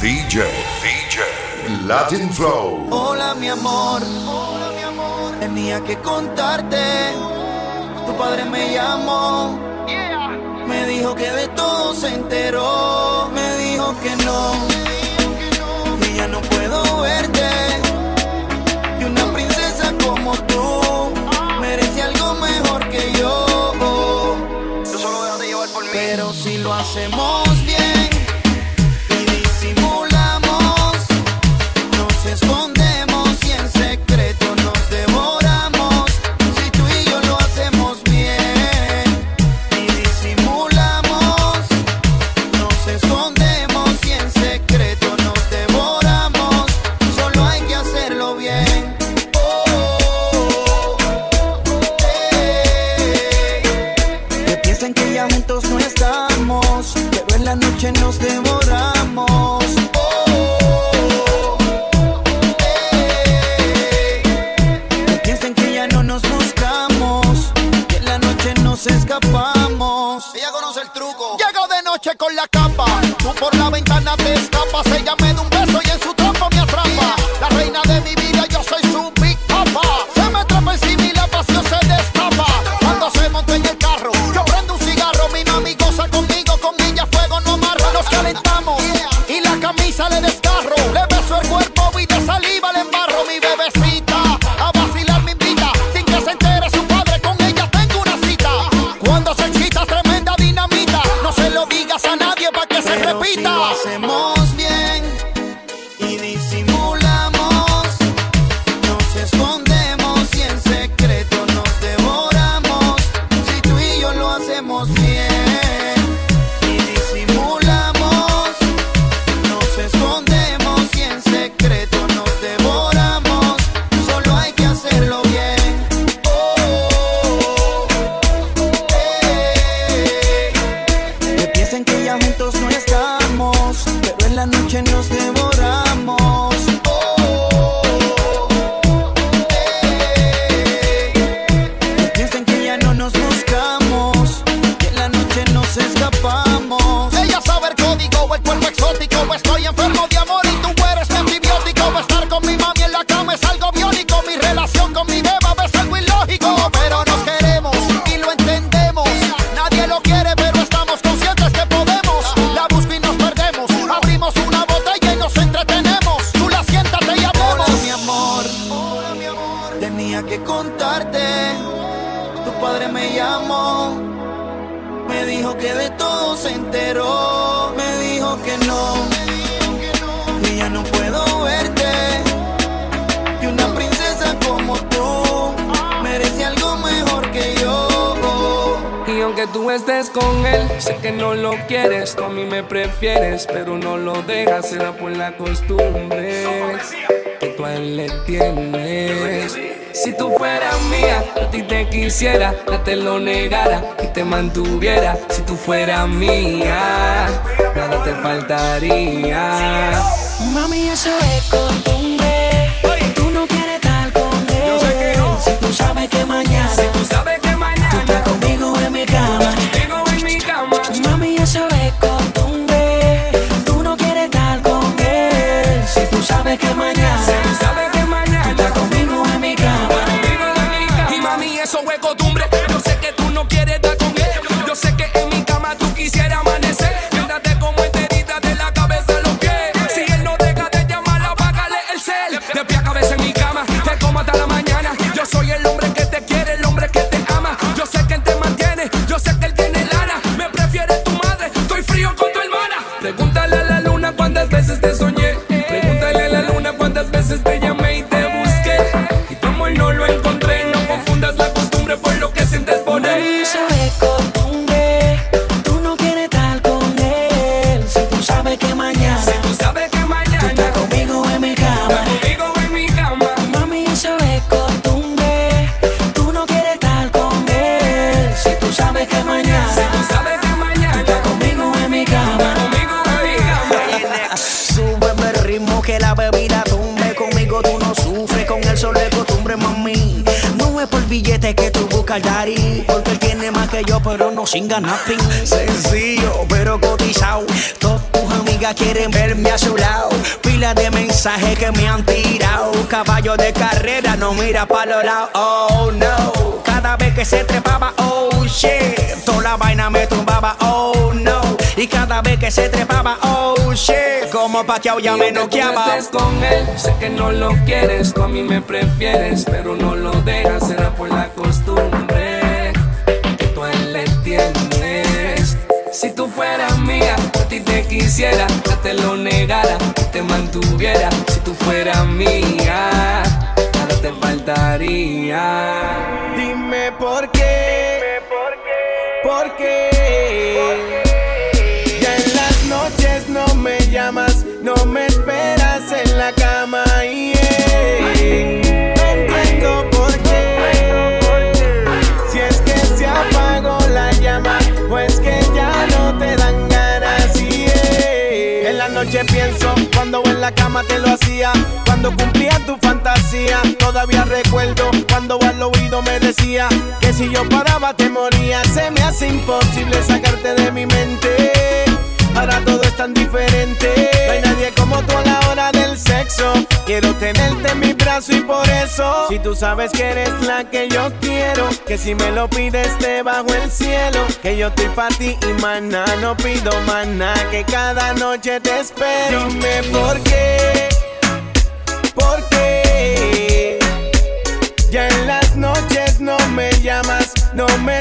DJ, DJ, Latin Flow. Hola mi amor, hola mi amor, tenía que contarte. Tu padre me llamó, me dijo que de todo se enteró, me dijo que no, y ya no puedo verte. Y una princesa como tú merece algo mejor que yo. Pero si lo hacemos con la capa. Tú por la ventana te escapas, ella me da tú estés con él. Sé que no lo quieres, tú a mí me prefieres, pero no lo dejas, será por la costumbre que tú a él le tienes. Si tú fueras mía, a ti te quisiera, no te lo negara y te mantuviera. Si tú fueras mía, nada te faltaría. Mami, eso es No es por billete que tú buscas, daddy. Porque él tiene más que yo, pero no sin ganar. Sencillo, pero cotizado. Todas tus amigas quieren verme a su lado. Pila de mensajes que me han tirado. Caballo de carrera, no mira para los lados. Oh no. Cada vez que se trepaba, oh shit. Toda la vaina me tumbaba, oh no. Y cada vez que se trepaba, oh shit. Como pa' que ya me noqueaba. con él, sé que no lo quieres, tú a mí me prefieres, pero no lo dejas, será por la costumbre que tú a él le tienes. Si tú fueras mía, a ti te quisiera, ya te lo negara, te mantuviera. Si tú fueras mía, te faltaría. Dime por qué. La cama te lo hacía, cuando cumplía tu fantasía. Todavía recuerdo cuando al oído me decía que si yo paraba te moría. Se me hace imposible sacarte de mi mente. Ahora todo es tan diferente. No hay nadie como tú a la hora del sexo. Quiero tenerte en mi brazo y por eso. Si tú sabes que eres la que yo quiero, que si me lo pides te bajo el cielo. Que yo estoy para ti y maná, no pido maná. Que cada noche te espero. Dime por qué. ¿Por qué? Ya en las noches no me llamas, no me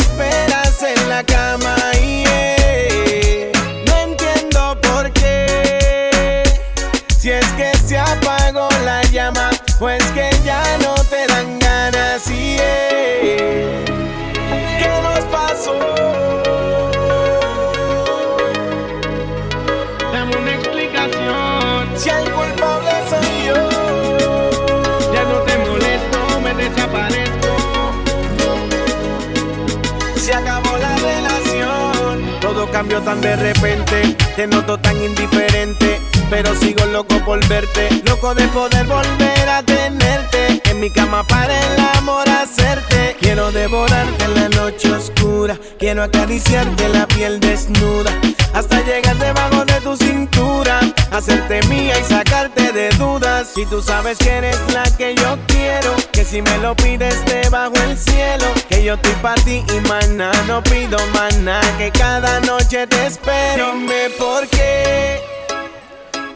cambió tan de repente. Te noto tan indiferente. Pero sigo loco por verte. Loco de poder volver a tenerte. En mi cama para el amor hacerte. Quiero devorarte en la noche oscura. Quiero acariciarte la piel desnuda. Hasta llegar debajo de tu cintura. Hacerte mía y sacarte de dudas. Si tú sabes que eres la que yo quiero. Que si me lo pides te bajo el cielo. Que yo estoy para ti y maná. No pido maná. Que cada noche te espero. Dime por qué.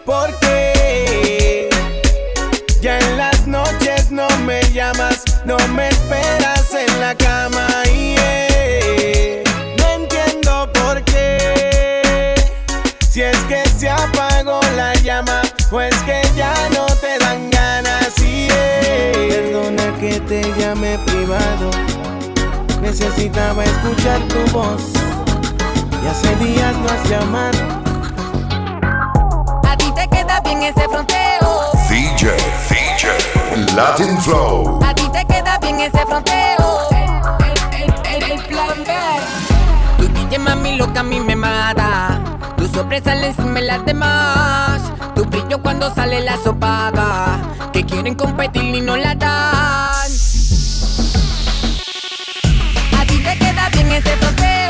¿Por qué? Ya en las noches no me llamas, no me esperas en la cama. yeah. No entiendo por qué. Si es que se apagó la llama, pues que ya no te dan ganas. yeah. Perdona que te llame privado. Necesitaba escuchar tu voz. Y hace días no has llamado. Bien ese fronteo. DJ, DJ, Latin Flow. A ti te queda bien ese fronteo. El, el- el plan B. Tu DJ mami loca a mí me mata. Tu sorpresa encima de las demás. Tu brillo cuando sale la sopaga. Que quieren competir y no la dan. A ti te queda bien ese fronteo.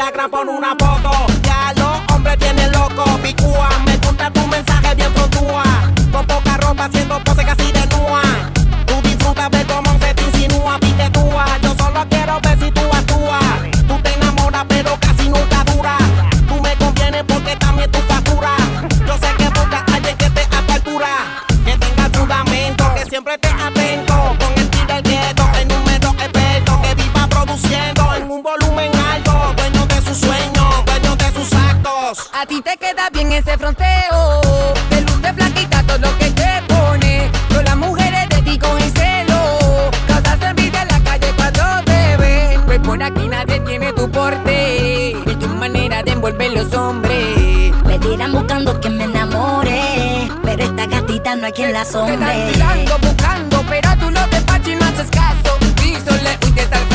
Instagram pon una foto, ya los hombres tienen loco. Picúa, me gusta tu mensaje bien frontúa. Con poca ropa haciendo pose casi de A ti te queda bien ese fronteo. Te luce flaquita todo lo que te pone. Yo las mujeres de ti con el celo. Causas envidia en la calle cuando te ven. Pues por aquí nadie tiene tu porte. Y tu manera de envolver los hombres. Me tiran buscando que me enamore. Pero esta gatita no hay quien la asombre. Te están tirando, buscando, pero tú no te paches y no haces caso. Le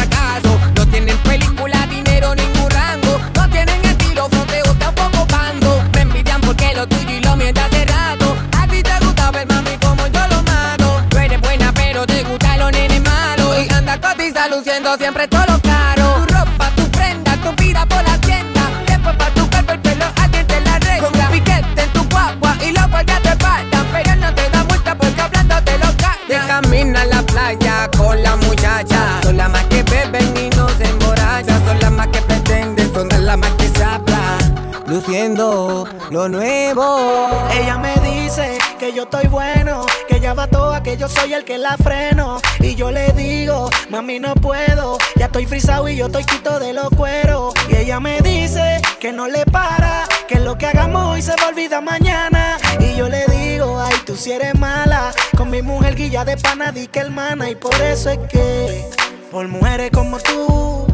siempre todo lo caro. Tu ropa, tu prenda, tu vida por la tienda. Después pa' tu cuerpo el pelo, alguien te la arregla. Con un piquete en tu guagua y los guardias te faltan. Pero no te da multa porque hablando te lo callan. Te camina a la playa con la muchacha. Son las más que beben y no se emborrachan. Son las más que pretenden, son de las más que se hablan. Luciendo lo nuevo. Ella me dice que yo estoy bueno, va toda, que yo soy el que la freno. Y yo le digo, mami, no puedo, ya estoy frisado y yo estoy quito de los cueros. Y ella me dice que no le para, que lo que hagamos hoy se va a olvidar mañana. Y yo le digo, ay, tú si eres mala, con mi mujer guilla de pana, que hermana. Y por eso es que, por mujeres como tú,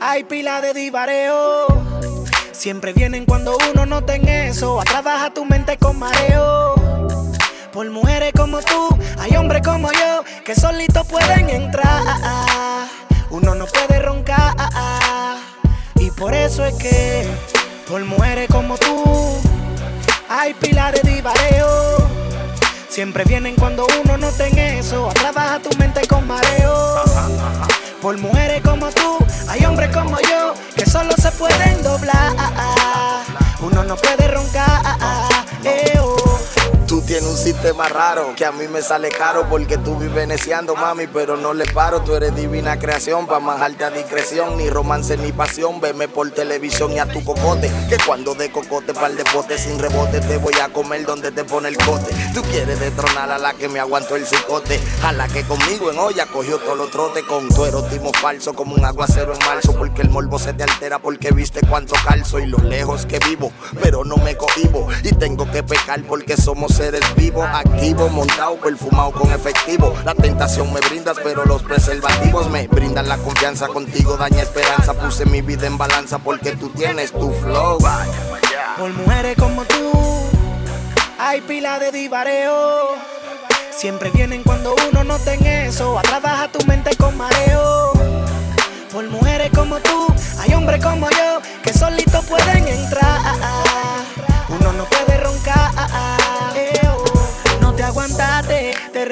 hay pila de divareo. Siempre vienen cuando uno no ten eso. A trabajar tu mente con mareo. Por mujeres como tú, hay hombres como yo que solitos pueden entrar. Uno no puede roncar. Y por eso es que, por mujeres como tú, hay pilares de divareo. Siempre vienen cuando uno no ten eso. A trabajar tu mente con mareo. Por mujeres como tú, hay hombres como yo que solo se pueden doblar. Uno no puede roncar. Tienes un sistema raro que a mí me sale caro porque tú vives neciando, mami, pero no le paro. Tú eres divina creación, pa' manjarte a discreción, ni romance ni pasión. Veme por televisión y a tu cocote, que cuando de cocote pa'l de pote sin rebote te voy a comer donde te pone el cote. Tú quieres detronar a la que me aguantó el cicote, a la que conmigo en olla cogió todos los trotes con tu erotismo falso como un aguacero en marzo, porque el morbo se te altera porque viste cuánto calzo y lo lejos que vivo, pero no me cohibo y tengo que pecar porque somos seres vivos, activos, montados, perfumados con efectivo. La tentación me brindas, pero los preservativos me brindan la confianza contigo, daña esperanza. Puse mi vida en balanza porque tú tienes tu flow. Por mujeres como tú, hay pila de divareo. Siempre vienen cuando uno no ten eso. A trabajar tu mente con mareo. Por mujeres como tú, hay hombres como yo que solitos pueden entrar.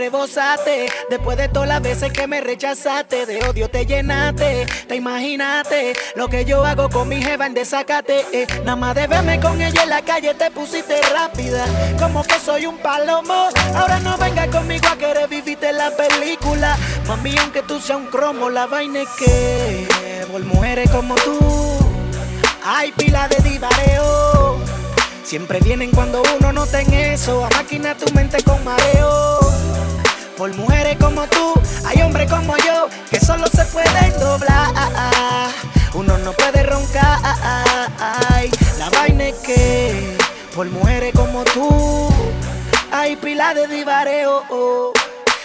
Rebosaste. Después de todas las veces que me rechazaste, de odio te llenaste. Te imaginaste lo que yo hago con mi jeva en desacate. eh. Nada más de verme con ella en la calle te pusiste rápida. Como que soy un palomo. Ahora no venga conmigo a querer vivirte la película. Mami, aunque tú seas un cromo, la vaina es que por mujeres como tú hay pila de divareo. Siempre vienen cuando uno no ten eso. A máquina tu mente con mareo. Por mujeres como tú, hay hombres como yo que solo se pueden doblar. Uno no puede roncar. La vaina es que por mujeres como tú, hay pila de divareo.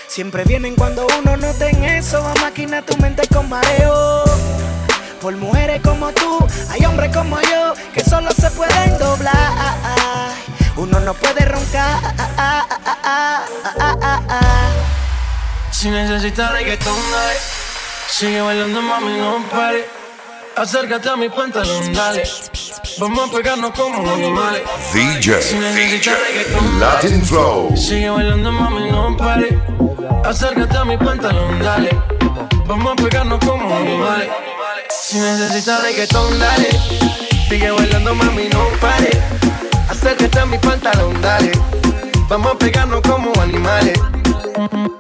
Siempre vienen cuando uno no ten eso. A máquina tu mente con mareo. Por mujeres como tú, hay hombres como yo que solo se pueden doblar. Uno no puede roncar. Si necesitas reggaetón, dale. Sigue bailando, mami, no pare. Acércate a mi pantalón, dale. Vamos a pegarnos como animales. DJ, Si reggaetón, Latin Flow. Sigue bailando, mami, no pare. Acércate a mi pantalón, dale. Vamos a pegarnos como animales. Si necesitas reggaetón, dale. Sigue bailando, mami, no pare. Acércate a mi pantalón, dale. Vamos a pegarnos como animales.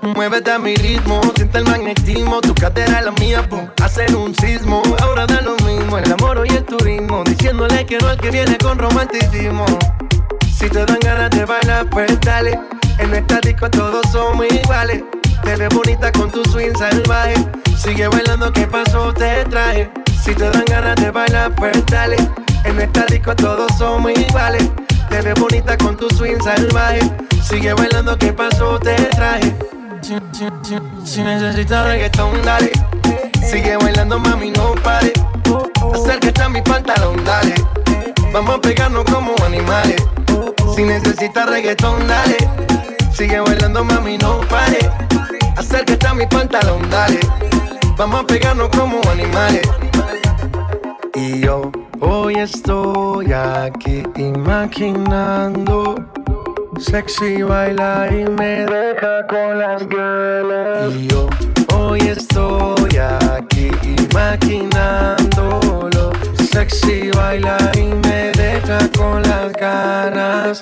Muévete a mi ritmo, siente el magnetismo. Tu cadera la mía, pum, hacer un sismo. Ahora da lo mismo, el amor y el turismo. Diciéndole que no al que viene con romanticismo. Si te dan ganas de bailar, pues dale. En esta disco todos somos iguales. Te ves bonita con tu swing salvaje. Sigue bailando, ¿qué pasó? Te traje. Si te dan ganas de bailar, pues dale. En esta disco todos somos iguales. Te ves bonita con tu swing salvaje. Sigue bailando, ¿qué pasó? Te traje. Si, si, si, si necesitas reggaetón, dale. Sigue bailando, mami, no pare. Acércate a mi pantalón, dale. Vamos a pegarnos como animales. Si necesitas reggaetón, dale. Sigue bailando, mami, no pare. Acércate a mi pantalón, dale. Vamos a pegarnos como animales. Estoy aquí imaginando. Sexy baila y me deja con las ganas. Y yo hoy estoy aquí imaginándolo. Sexy baila y me deja con las ganas.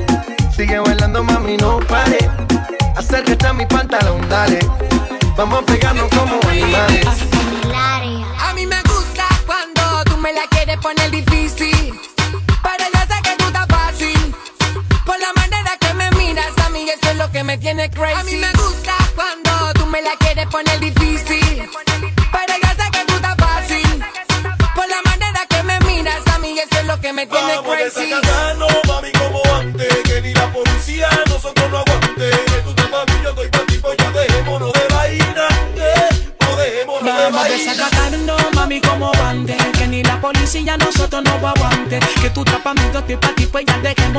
Sigue bailando, mami, no pare. Acércate a mi pantalón, dale. Vamos a pegarnos como animales. A mí me gusta cuando tú me la quieres poner difícil. Pero yo sé que tú estás fácil. Por la manera que me miras a mí, eso es lo que me tiene crazy. A mí me gusta cuando tú me la quieres poner difícil.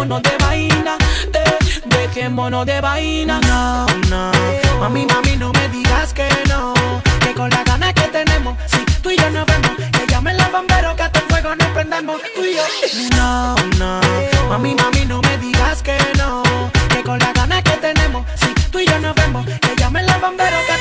Dejémonos de vaina eh, Dejémonos de vaina. No, no. Mami, mami, no me digas que no Que con la gana que tenemos Si tú y yo nos vemos Que llamen los bomberos que hasta el fuego nos prendemos Tú y yo. No, no. Mami, mami, no me digas que no Que con la gana que tenemos Si tú y yo nos vemos Que llamen los bomberos que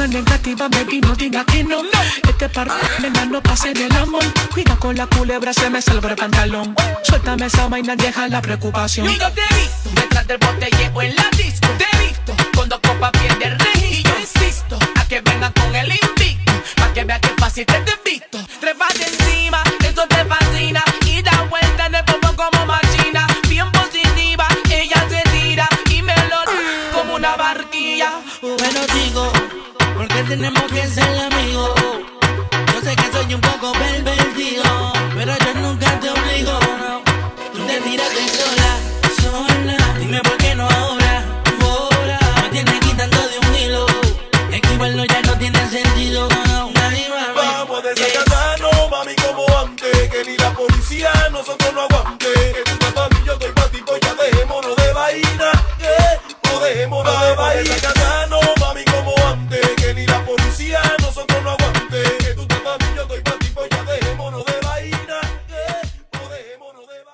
No te pongas negativa, baby, no digas que no. Este par nena, no pase del amor. Cuida con la culebra, se me salva el pantalón. Suéltame esa vaina, deja la preocupación. Yo te he visto detrás del botellero en la disco. Te he visto con dos copas piel de registro. Y yo insisto a que vengan con el invicto. Pa' que vea que fácil te desvisto. Trépate tenemos que ser amigos. Yo sé que soy un poco pervertido,